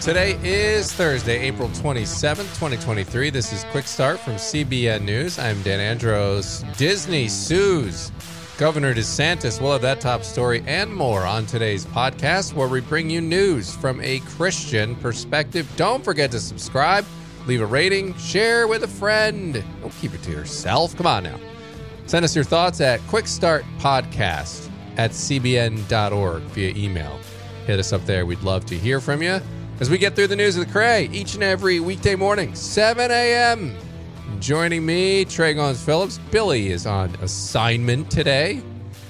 Today is Thursday, April 27th, 2023. This is Quick Start from CBN News. I'm Dan Andros. Disney sues Governor DeSantis. We'll have that top story and more on today's podcast, where we bring you news from a Christian perspective. Don't forget to subscribe, leave a rating, share with a friend. Don't keep it to yourself. Come on now. Send us your thoughts at quickstartpodcast at cbn.org via email. Hit us up there. We'd love to hear from you as we get through the news of the Cray each and every weekday morning, 7 a.m. Joining me, Trey Goins-Phillips. Billy is on assignment today.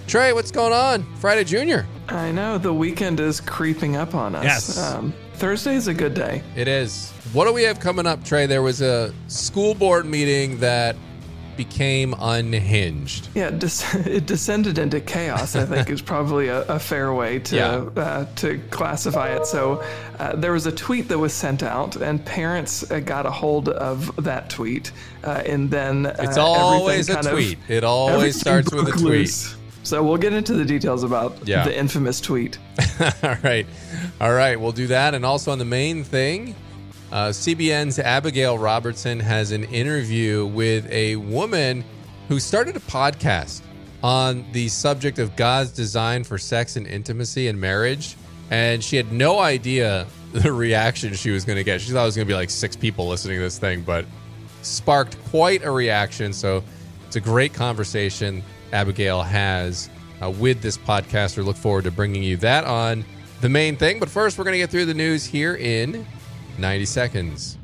Trey, what's going on? Friday Junior. I know the weekend is creeping up on us. Yes. Um, Thursday is a good day. It is. What do we have coming up, Trey? There was a school board meeting that became unhinged. Yeah, des- it descended into chaos. I think is probably a, a fair way to Yeah. uh, to classify it. So, uh, there was a tweet that was sent out, and parents uh, got a hold of that tweet, uh, and then uh, It's always a kind of- tweet. It always starts with a tweet. loose. So we'll get into the details about Yeah. the infamous tweet. All right. All right. We'll do that. And also on the main thing, uh, CBN's Abigail Robertson has an interview with a woman who started a podcast on the subject of God's design for sex and intimacy and marriage. And she had no idea the reaction she was going to get. She thought it was going to be like six people listening to this thing, but sparked quite a reaction. So it's a great conversation Abigail has uh, with this podcast. We look forward to bringing you that on the main thing. But first, we're going to get through the news here in 90 seconds.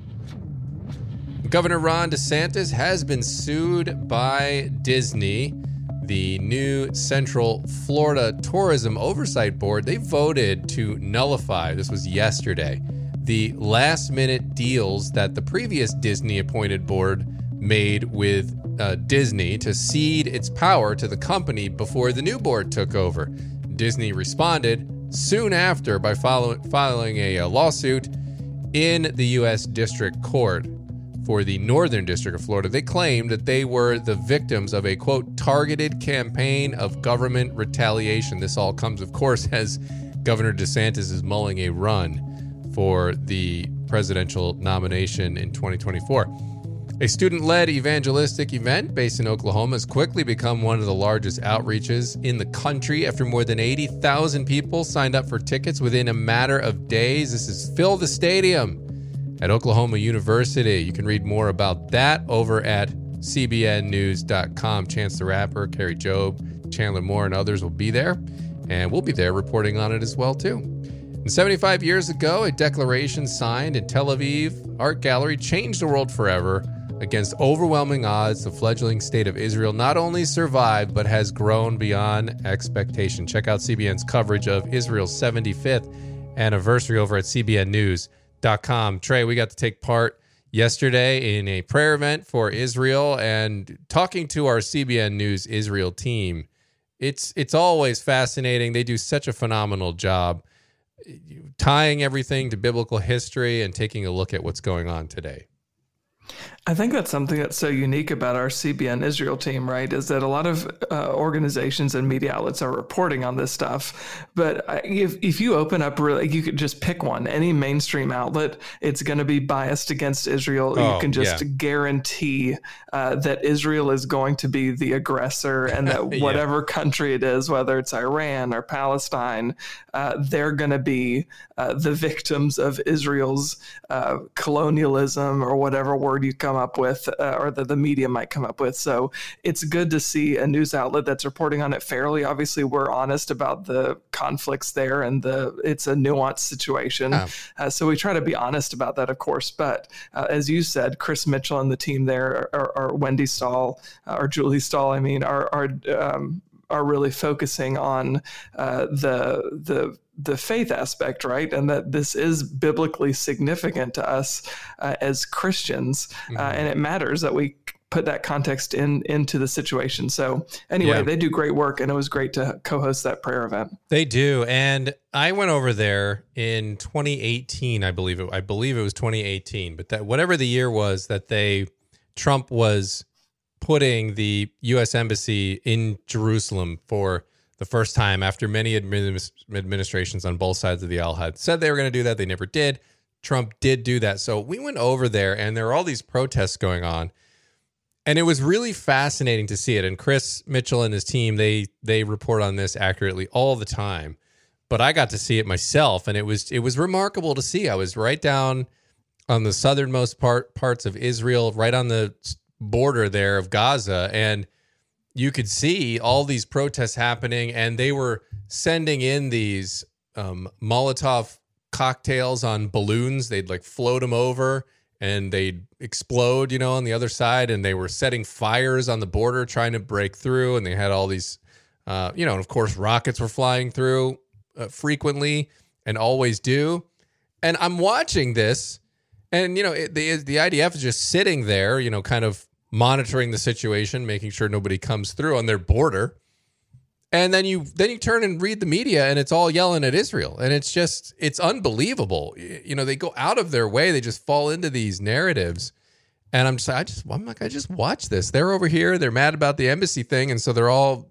Governor Ron DeSantis has been sued by Disney. The new Central Florida Tourism Oversight Board, they voted to nullify, this was yesterday, the last minute deals that the previous Disney appointed board made with uh, Disney to cede its power to the company before the new board took over. Disney responded soon after by follow- filing a, uh lawsuit in the U.S. District Court for the Northern District of Florida. They claimed that they were the victims of a quote targeted campaign of government retaliation. This all comes, of course, as Governor DeSantis is mulling a run for the presidential nomination in 2024. A student led evangelistic event based in Oklahoma has quickly become one of the largest outreaches in the country after more than 80,000 people signed up for tickets within a matter of days. This is Fill the Stadium at Oklahoma University. You can read more about that over at cbnnews.com. Chance the Rapper, Kari Jobe, Chandler Moore, and others will be there. And we'll be there reporting on it as well, too. And 75 years ago, a declaration signed in Tel Aviv Art Gallery changed the world forever. Against overwhelming odds, the fledgling state of Israel not only survived, but has grown beyond expectation. Check out CBN's coverage of Israel's 75th anniversary over at cbnnews.com. Trey, we got to take part yesterday in a prayer event for Israel and talking to our CBN News Israel team. It's it's always fascinating. They do such a phenomenal job tying everything to biblical history and taking a look at what's going on today. I think that's something that's so unique about our CBN Israel team, right? Is that a lot of uh, organizations and media outlets are reporting on this stuff, but if if you open up, really, you could just pick one. Any mainstream outlet, it's going to be biased against Israel. Oh, you can just yeah. guarantee uh, that Israel is going to be the aggressor, and that Yeah. whatever country it is, whether it's Iran or Palestine, uh, they're going to be uh, the victims of Israel's uh, colonialism or whatever word you come up with, uh, or that the media might come up with. So it's good to see a news outlet that's reporting on it fairly. Obviously, we're honest about the conflicts there, and the it's a nuanced situation. Yeah. Uh, so we try to be honest about that, of course. But uh, as you said, Chris Mitchell and the team there, or, or Wendy Stahl, uh, or Julie Stahl, I mean, are are um, are really focusing on uh, the the the faith aspect, right? And that this is biblically significant to us uh, as Christians, uh, and it matters that we put that context in into the situation. So anyway, Yeah. they do great work, and it was great to co-host that prayer event. They do, and I went over there in 2018, I believe it. I believe it was 2018, but that whatever the year was that they Trump was putting the U.S. embassy in Jerusalem for the first time after many adminis- administrations on both sides of the aisle had said they were going to do that. They never did. Trump did do that. So we went over there, and there were all these protests going on, and it was really fascinating to see it. And Chris Mitchell and his team they they report on this accurately all the time, but I got to see it myself, and it was it was remarkable to see. I was right down on the southernmost part parts of Israel, right on the border there of Gaza, and you could see all these protests happening, and they were sending in these um, Molotov cocktails on balloons. They'd like float them over and they'd explode, you know, on the other side. And they were setting fires on the border trying to break through. And they had all these, uh, you know, and of course, rockets were flying through uh, frequently and always do. And I'm watching this, and, you know, it, the, the IDF is just sitting there, you know, kind of monitoring the situation, making sure nobody comes through on their border. And then you then you turn and read the media and it's all yelling at Israel. And it's just it's unbelievable. You know they go out of their way. They just fall into these narratives. And I'm just I just I'm like I just watch this. They're over here. They're mad about the embassy thing. And so they're all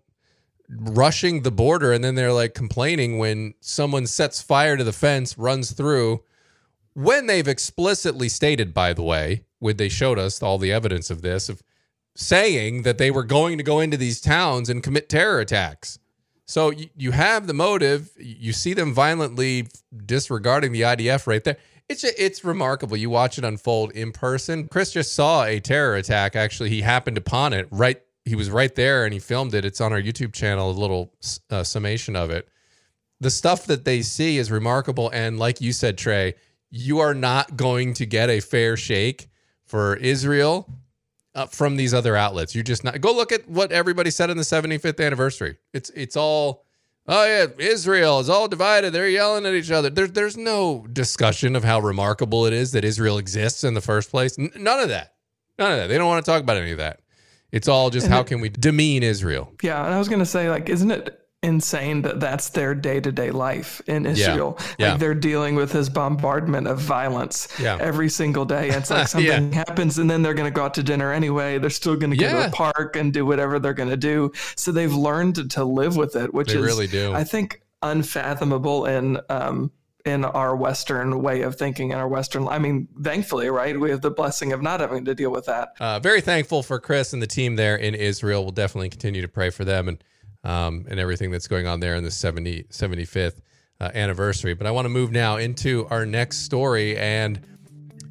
rushing the border. And then they're like complaining when someone sets fire to the fence runs through when they've explicitly stated by the way when they showed us all the evidence of this of saying that they were going to go into these towns and commit terror attacks. So you, have the motive. You see them violently disregarding the IDF right there. It's it's remarkable. You watch it unfold in person. Chris just saw a terror attack. Actually, he happened upon it right. He was right there and he filmed it. It's on our YouTube channel. A little uh, summation of it. The stuff that they see is remarkable. And like you said, Trey, you are not going to get a fair shake for Israel uh, from these other outlets. You're just not. Go look at what everybody said in the 75th anniversary. It's it's all. Oh yeah, Israel is all divided. They're yelling at each other. There's there's no discussion of how remarkable it is that Israel exists in the first place. N- none of that. None of that. They don't want to talk about any of that. It's all just how can we demean Israel? Yeah, and I was going to say like isn't it insane that that's their day-to-day life in Israel. Yeah. yeah. Like they're dealing with this bombardment of violence yeah. every single day. It's like something yeah. happens and then they're going to go out to dinner anyway. They're still going to go to the park and do whatever they're going to do. So they've learned to, to live with it, which they is really do. I think unfathomable in um, in our Western way of thinking and our Western. I mean, thankfully, right? We have the blessing of not having to deal with that. Uh, very thankful for Chris and the team there in Israel. We'll definitely continue to pray for them and um, and everything that's going on there in the 70, 75th uh, anniversary. But I want to move now into our next story and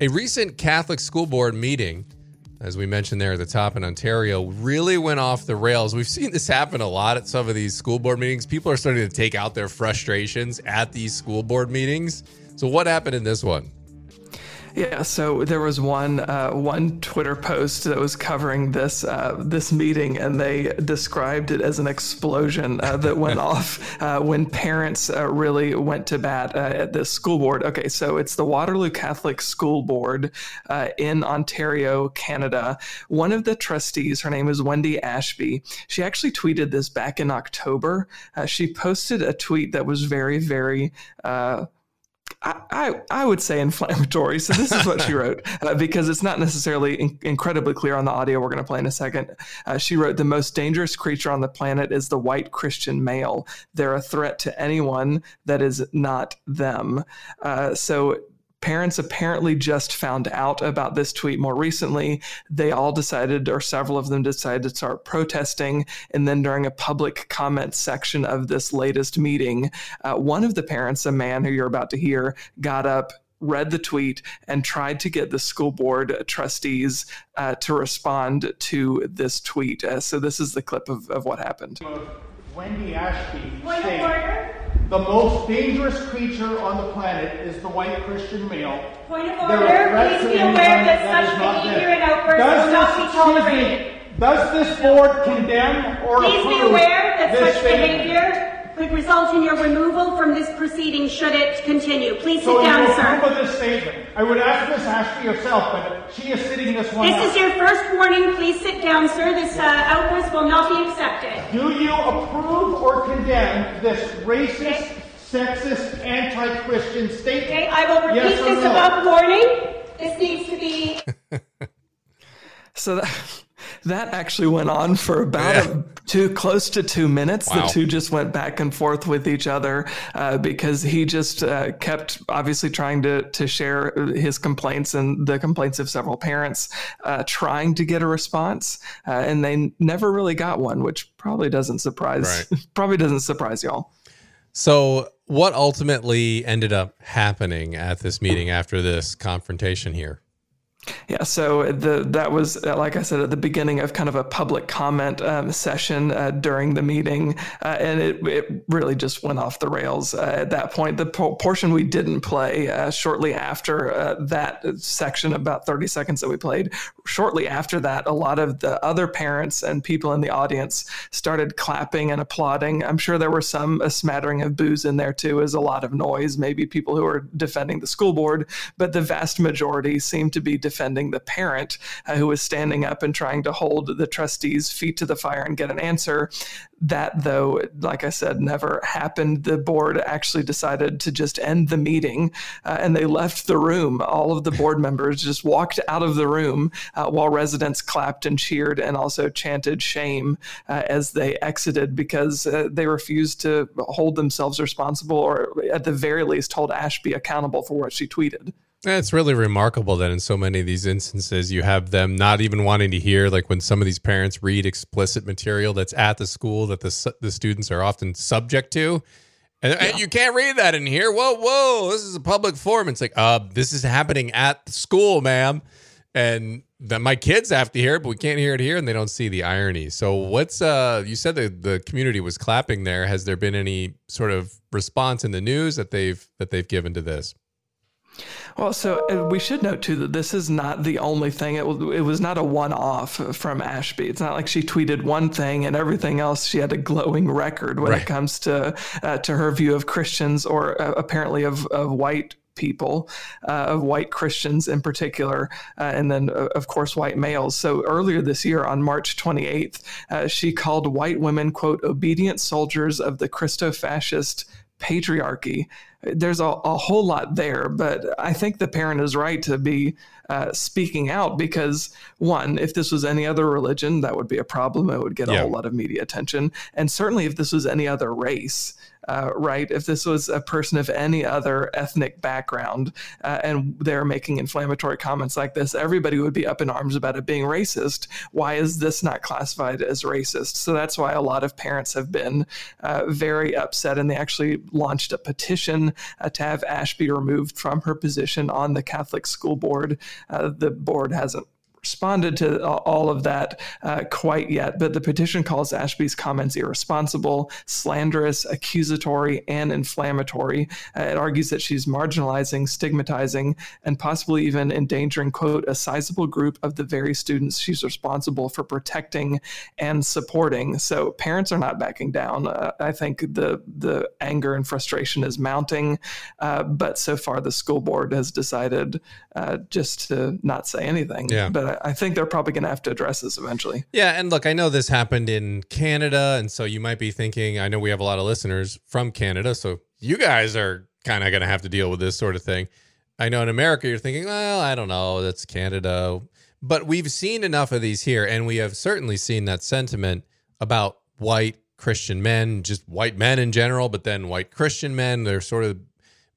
a recent Catholic school board meeting, as we mentioned there at the top in Ontario, really went off the rails. We've seen this happen a lot at some of these school board meetings. People are starting to take out their frustrations at these school board meetings. So, what happened in this one? Yeah, so there was one uh, one Twitter post that was covering this uh, this meeting, and they described it as an explosion uh, that went off uh, when parents uh, really went to bat uh, at the school board. Okay, so it's the Waterloo Catholic School Board in Ontario, Canada. One of the trustees, her name is Wendy Ashby. She actually tweeted this back in October. she posted a tweet that was very, very I, I would say inflammatory. So this is what she wrote uh, because it's not necessarily in- incredibly clear on the audio we're going to play in a second. Uh, she wrote, "The most dangerous creature on the planet is the white Christian male. They're a threat to anyone that is not them." Uh, so Parents apparently just found out about this tweet more recently. They all decided, or several of them decided to start protesting. And then during a public comment section of this latest meeting, uh, one of the parents, a man who you're about to hear, got up read the tweet and tried to get the school board trustees uh, to respond to this tweet. Uh, so this is the clip of, of what happened. Wendy Ashby. Point of order. The most dangerous creature on the planet is the white Christian male. Point of order. Please be aware that, that such behavior and outbursts will not be tolerated. Does this board condemn or Please be aware that such behavior could result in your removal from this proceeding should it continue. Please so sit down, sir. So this statement. I would ask Ms. Ashby herself, but she is sitting this one This is your first warning. Please sit down, sir. This uh, outburst will not be accepted. Do you approve or condemn this racist, okay. sexist, anti-Christian statement? Okay, I will repeat yes this no? above warning. This needs to be... so that that actually went on for about yeah. a, two, close to two minutes. Wow. The two just went back and forth with each other uh, because he just uh, kept obviously trying to to share his complaints and the complaints of several parents, uh, trying to get a response, uh, and they never really got one, which probably doesn't surprise right. probably doesn't surprise y'all. So, what ultimately ended up happening at this meeting after this confrontation here? Yeah, so the that was uh, like I said at the beginning of kind of a public comment um, session uh, during the meeting, uh, and it it really just went off the rails uh, at that point. The po- portion we didn't play uh, shortly after uh, that section, about thirty seconds that we played, shortly after that, a lot of the other parents and people in the audience started clapping and applauding. I'm sure there were some a smattering of boos in there too, as a lot of noise, maybe people who are defending the school board, but the vast majority seemed to be defending the parent uh, who was standing up and trying to hold the trustees' feet to the fire and get an answer. That, though, like I said, never happened. The board actually decided to just end the meeting uh, and they left the room. All of the board members just walked out of the room uh, while residents clapped and cheered and also chanted shame uh, as they exited because uh, they refused to hold themselves responsible or, at the very least, hold Ashby accountable for what she tweeted. It's really remarkable that in so many of these instances, you have them not even wanting to hear, like when some of these parents read explicit material that's at the school that the, the students are often subject to. And, yeah. and you can't read that in here. Whoa, whoa, this is a public forum. It's like, uh, this is happening at the school, ma'am. And that my kids have to hear it, but we can't hear it here, and they don't see the irony. So, what's uh? You said that the community was clapping there. Has there been any sort of response in the news that they've that they've given to this? Well, so uh, we should note too that this is not the only thing. It was it was not a one-off from Ashby. It's not like she tweeted one thing and everything else. She had a glowing record when right. it comes to uh, to her view of Christians or uh, apparently of, of white people, uh, of white Christians in particular, uh, and then, uh, of course, white males. So earlier this year, on March 28th, uh, she called white women, quote, obedient soldiers of the Christo fascist patriarchy. There's a, a, whole lot there, but I think the parent is right to be uh, speaking out because, one, if this was any other religion, that would be a problem. It would get a whole lot of media attention. And certainly if this was any other race, uh, right? If this was a person of any other ethnic background uh, and they're making inflammatory comments like this, everybody would be up in arms about it being racist. Why is this not classified as racist? So that's why a lot of parents have been uh, very upset and they actually launched a petition uh, to have Ashby removed from her position on the Catholic School Board. Uh, the board hasn't responded to all of that uh, quite yet, but the petition calls Ashby's comments irresponsible, slanderous, accusatory, and inflammatory. Uh, it argues that she's marginalizing, stigmatizing, and possibly even endangering, quote, a sizable group of the very students she's responsible for protecting and supporting. So parents are not backing down. Uh, I think the the anger and frustration is mounting, uh, but so far the school board has decided uh, just to not say anything. Yeah. But I think they're probably going to have to address this eventually. Yeah, and look, I know this happened in Canada, and so you might be thinking, I know we have a lot of listeners from Canada, so you guys are kind of going to have to deal with this sort of thing. I know in America, you're thinking, well, I don't know, that's Canada. But we've seen enough of these here, and we have certainly seen that sentiment about white Christian men, just white men in general, but then white Christian men. They're sort of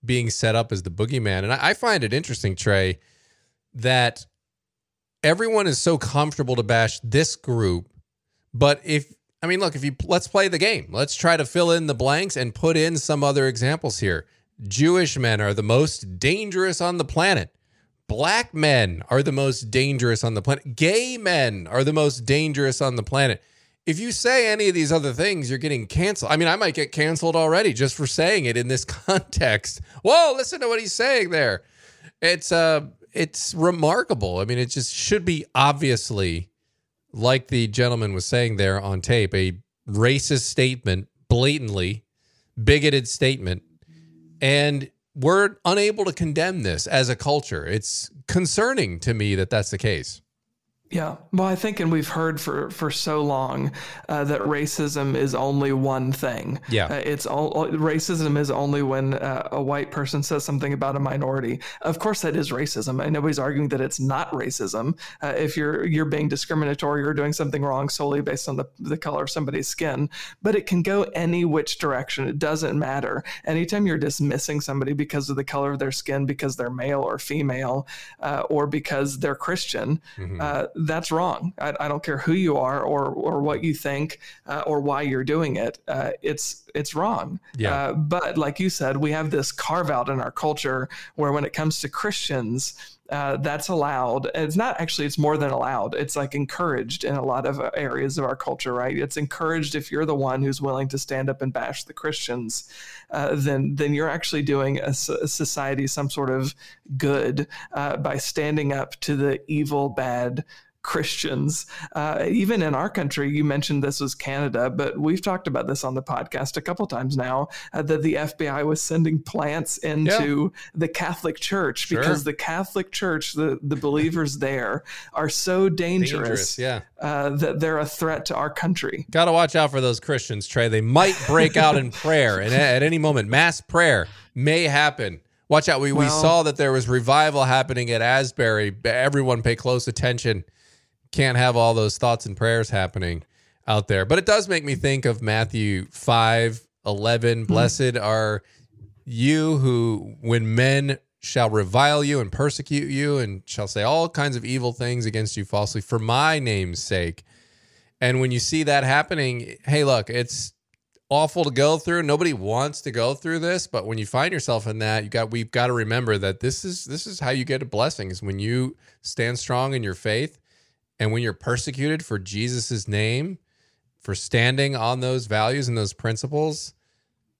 being set up as the boogeyman. And I, I find it interesting, Trey, that everyone is so comfortable to bash this group. But if, I mean, look, if you let's play the game, let's try to fill in the blanks and put in some other examples here. Jewish men are the most dangerous on the planet. Black men are the most dangerous on the planet. Gay men are the most dangerous on the planet. If you say any of these other things, you're getting canceled. I mean, I might get canceled already just for saying it in this context. Whoa, listen to what he's saying there. It's uh it's remarkable. I mean, it just should be obviously, like the gentleman was saying there on tape, a racist statement, blatantly bigoted statement. And we're unable to condemn this as a culture. It's concerning to me that that's the case. Yeah, well, I think, and we've heard for for so long uh, that racism is only one thing. Yeah, uh, it's all racism is only when uh, a white person says something about a minority. Of course, that is racism, and nobody's arguing that it's not racism. Uh, if you're you're being discriminatory or doing something wrong solely based on the the color of somebody's skin, but it can go any which direction. It doesn't matter. Anytime you're dismissing somebody because of the color of their skin, because they're male or female, uh, or because they're Christian. Mm-hmm uh, that's wrong. I, I, don't care who you are or or what you think uh, or why you're doing it. Uh, it's it's wrong. Yeah. Uh, but like you said, we have this carve out in our culture where when it comes to Christians, uh, that's allowed. It's not actually, it's more than allowed. It's like encouraged in a lot of areas of our culture, right? It's encouraged if you're the one who's willing to stand up and bash the Christians, uh, then then you're actually doing a, a society some sort of good uh, by standing up to the evil, bad Christians. Uh, even in our country, you mentioned this was Canada, but we've talked about this on the podcast a couple times now uh, that the FBI was sending plants into yeah. the Catholic Church sure. because the Catholic Church, the, the believers there, are so dangerous, dangerous yeah. Uh, that they're a threat to our country. Got to watch out for those Christians, Trey. They might break out in prayer, and at any moment, mass prayer may happen. Watch out. We, well, we saw that there was revival happening at Asbury. Everyone pay close attention can't have all those thoughts and prayers happening out there. But it does make me think of Matthew 5 11. Mm-hmm. Blessed are you who, when men shall revile you and persecute you and shall say all kinds of evil things against you falsely for my name's sake. And when you see that happening, hey, look, it's awful to go through. Nobody wants to go through this, but when you find yourself in that, you got we've got to remember that this is this is how you get a blessing is when you stand strong in your faith and when you're persecuted for Jesus' name, for standing on those values and those principles,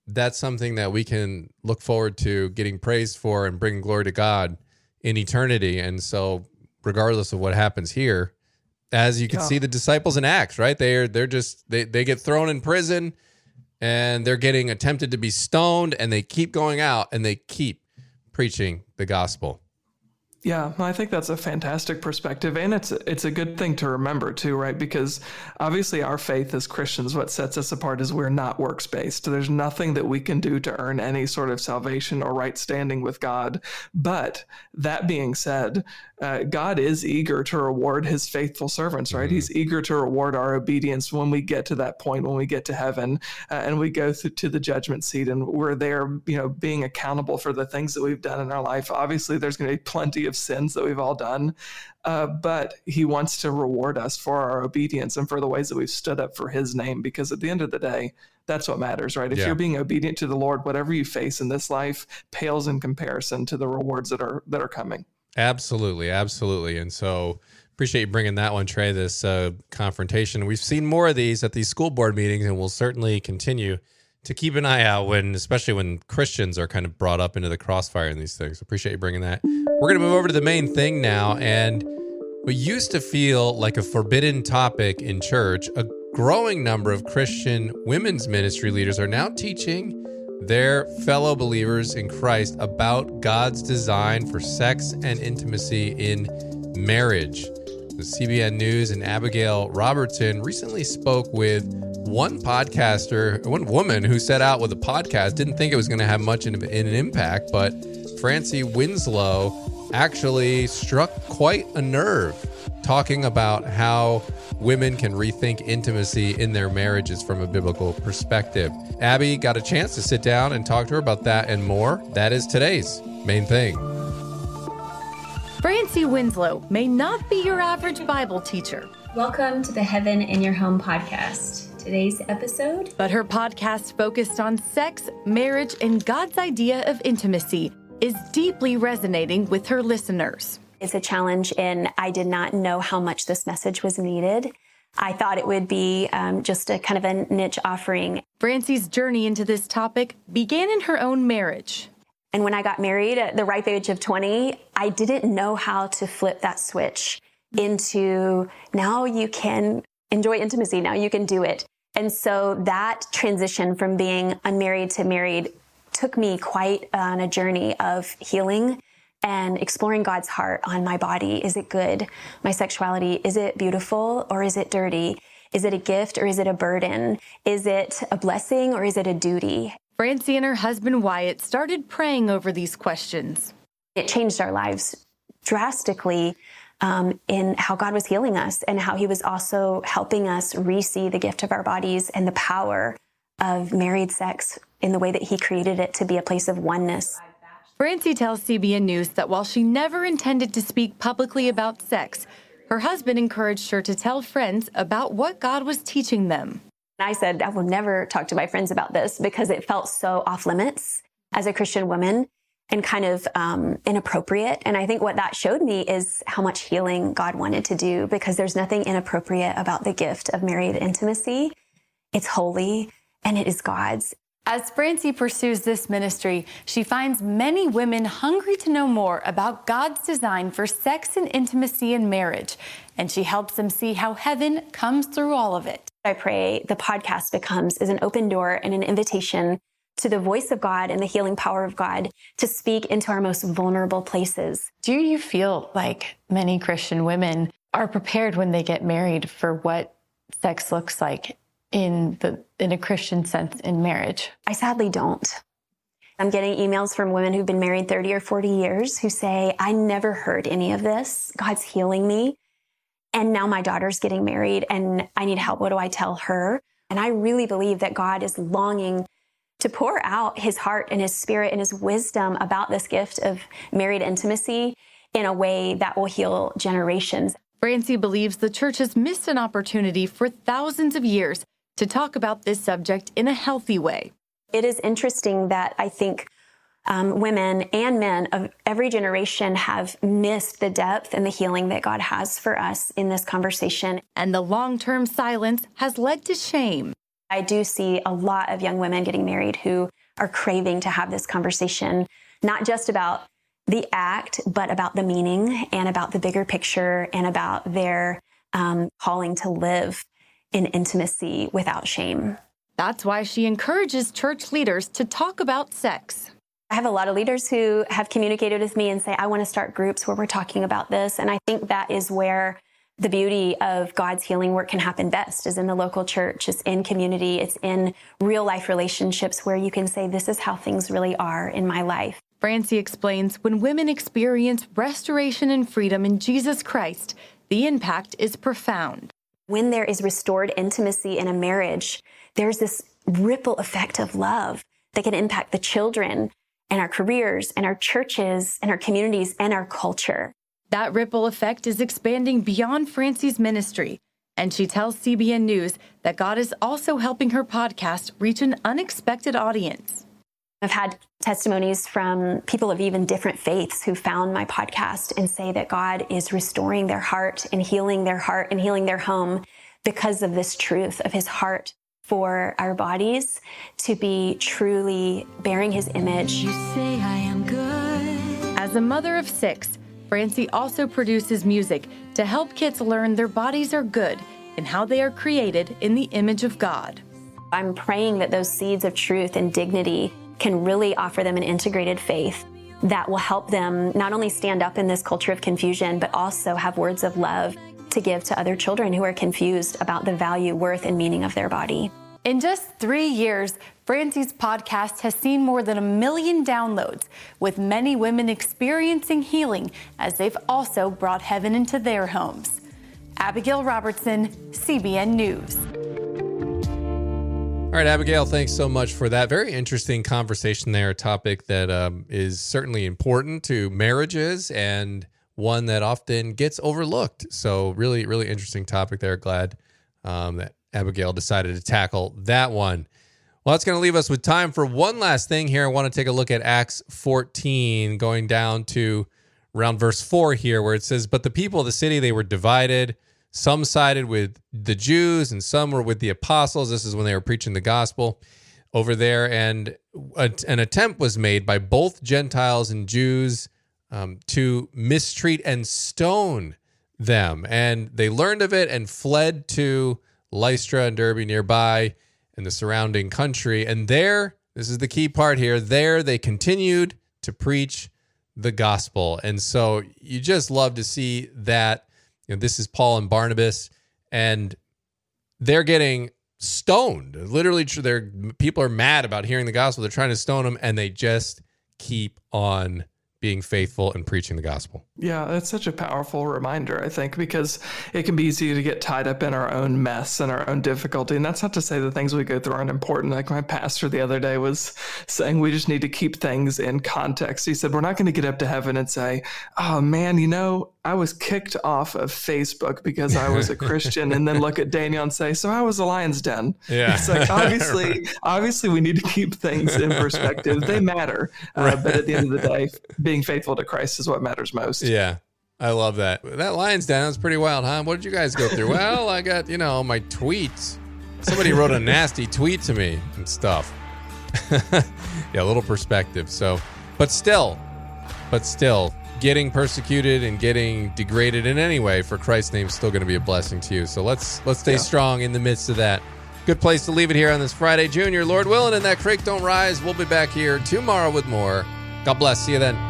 that's something that we can look forward to getting praised for and bringing glory to God in eternity. And so, regardless of what happens here, as you can yeah. see the disciples in Acts, right? They're they're just they, they get thrown in prison and they're getting attempted to be stoned and they keep going out and they keep preaching the gospel. Yeah, I think that's a fantastic perspective, and it's it's a good thing to remember too, right? Because obviously, our faith as Christians, what sets us apart is we're not works based. There's nothing that we can do to earn any sort of salvation or right standing with God. But that being said, uh, God is eager to reward His faithful servants, right? Mm-hmm. He's eager to reward our obedience when we get to that point, when we get to heaven, uh, and we go through to the judgment seat, and we're there, you know, being accountable for the things that we've done in our life. Obviously, there's going to be plenty of sins that we've all done. Uh, but he wants to reward us for our obedience and for the ways that we've stood up for his name because at the end of the day that's what matters right if yeah. you're being obedient to the lord whatever you face in this life pales in comparison to the rewards that are that are coming absolutely absolutely and so appreciate you bringing that one trey this uh, confrontation we've seen more of these at these school board meetings and we'll certainly continue to keep an eye out when, especially when Christians are kind of brought up into the crossfire in these things. Appreciate you bringing that. We're going to move over to the main thing now. And what used to feel like a forbidden topic in church, a growing number of Christian women's ministry leaders are now teaching their fellow believers in Christ about God's design for sex and intimacy in marriage. The CBN News and Abigail Robertson recently spoke with one podcaster, one woman who set out with a podcast, didn't think it was going to have much in, an impact, but Francie Winslow actually struck quite a nerve talking about how women can rethink intimacy in their marriages from a biblical perspective. Abby got a chance to sit down and talk to her about that and more. That is today's main thing. Francie Winslow may not be your average Bible teacher. Welcome to the Heaven in Your Home podcast today's episode. But her podcast, focused on sex, marriage, and God's idea of intimacy, is deeply resonating with her listeners. It's a challenge, and I did not know how much this message was needed. I thought it would be um, just a kind of a niche offering. Francie's journey into this topic began in her own marriage. And when I got married at the ripe age of 20, I didn't know how to flip that switch into now you can enjoy intimacy. Now you can do it. And so that transition from being unmarried to married took me quite on a journey of healing and exploring God's heart on my body. Is it good? My sexuality, is it beautiful or is it dirty? Is it a gift or is it a burden? Is it a blessing or is it a duty? Francie and her husband Wyatt started praying over these questions. It changed our lives drastically um, in how God was healing us and how He was also helping us re see the gift of our bodies and the power of married sex in the way that He created it to be a place of oneness. Francie tells CBN News that while she never intended to speak publicly about sex, her husband encouraged her to tell friends about what God was teaching them. I said, I will never talk to my friends about this because it felt so off limits as a Christian woman and kind of um, inappropriate. And I think what that showed me is how much healing God wanted to do because there's nothing inappropriate about the gift of married intimacy. It's holy and it is God's. As Francie pursues this ministry, she finds many women hungry to know more about God's design for sex and intimacy in marriage, and she helps them see how heaven comes through all of it. I pray the podcast becomes is an open door and an invitation to the voice of God and the healing power of God to speak into our most vulnerable places. Do you feel like many Christian women are prepared when they get married for what sex looks like in the in a Christian sense in marriage? I sadly don't. I'm getting emails from women who've been married 30 or 40 years who say, I never heard any of this. God's healing me. And now my daughter's getting married and I need help. What do I tell her? And I really believe that God is longing to pour out his heart and his spirit and his wisdom about this gift of married intimacy in a way that will heal generations. Francie believes the church has missed an opportunity for thousands of years to talk about this subject in a healthy way. It is interesting that I think um, women and men of every generation have missed the depth and the healing that God has for us in this conversation. And the long term silence has led to shame. I do see a lot of young women getting married who are craving to have this conversation, not just about the act, but about the meaning and about the bigger picture and about their um, calling to live in intimacy without shame. That's why she encourages church leaders to talk about sex. I have a lot of leaders who have communicated with me and say, I want to start groups where we're talking about this. And I think that is where the beauty of God's healing work can happen best is in the local church. It's in community. It's in real life relationships where you can say, this is how things really are in my life. Francie explains when women experience restoration and freedom in Jesus Christ, the impact is profound when there is restored intimacy in a marriage, there's this ripple effect of love that can impact the children and our careers and our churches and our communities and our culture. That ripple effect is expanding beyond Francie's ministry. And she tells CBN News that God is also helping her podcast reach an unexpected audience. I've had testimonies from people of even different faiths who found my podcast and say that God is restoring their heart and healing their heart and healing their home because of this truth of his heart for our bodies to be truly bearing his image. You say I am good. As a mother of six, Francie also produces music to help kids learn their bodies are good and how they are created in the image of God. I'm praying that those seeds of truth and dignity can really offer them an integrated faith that will help them not only stand up in this culture of confusion, but also have words of love to give to other children who are confused about the value, worth, and meaning of their body. In just three years, Francie's podcast has seen more than a million downloads, with many women experiencing healing as they've also brought heaven into their homes. Abigail Robertson, CBN News. All right, Abigail, thanks so much for that. Very interesting conversation there, a topic that um, is certainly important to marriages and one that often gets overlooked. So, really, really interesting topic there. Glad um, that Abigail decided to tackle that one. Well, that's going to leave us with time for one last thing here. I want to take a look at Acts 14, going down to around verse 4 here, where it says, But the people of the city, they were divided some sided with the Jews and some were with the apostles. This is when they were preaching the gospel over there. And an attempt was made by both Gentiles and Jews um, to mistreat and stone them. And they learned of it and fled to Lystra and Derbe nearby in the surrounding country. And there, this is the key part here, there they continued to preach the gospel. And so you just love to see that. You know, this is Paul and Barnabas, and they're getting stoned. Literally, they're people are mad about hearing the gospel. They're trying to stone them, and they just keep on being faithful and preaching the gospel. Yeah, that's such a powerful reminder, I think, because it can be easy to get tied up in our own mess and our own difficulty. And that's not to say the things we go through aren't important. Like my pastor the other day was saying, we just need to keep things in context. He said, We're not going to get up to heaven and say, Oh man, you know, I was kicked off of Facebook because I was a Christian, and then look at Daniel and say, "So I was a lion's den." Yeah, it's like obviously, right. obviously, we need to keep things in perspective. They matter, uh, right. but at the end of the day, being faithful to Christ is what matters most. Yeah, I love that. That lion's down was pretty wild, huh? What did you guys go through? well, I got you know my tweets. Somebody wrote a nasty tweet to me and stuff. yeah, a little perspective. So, but still, but still, getting persecuted and getting degraded in any way for Christ's name is still going to be a blessing to you. So let's let's stay yeah. strong in the midst of that. Good place to leave it here on this Friday, Junior. Lord willing, and that creek don't rise. We'll be back here tomorrow with more. God bless. See you then.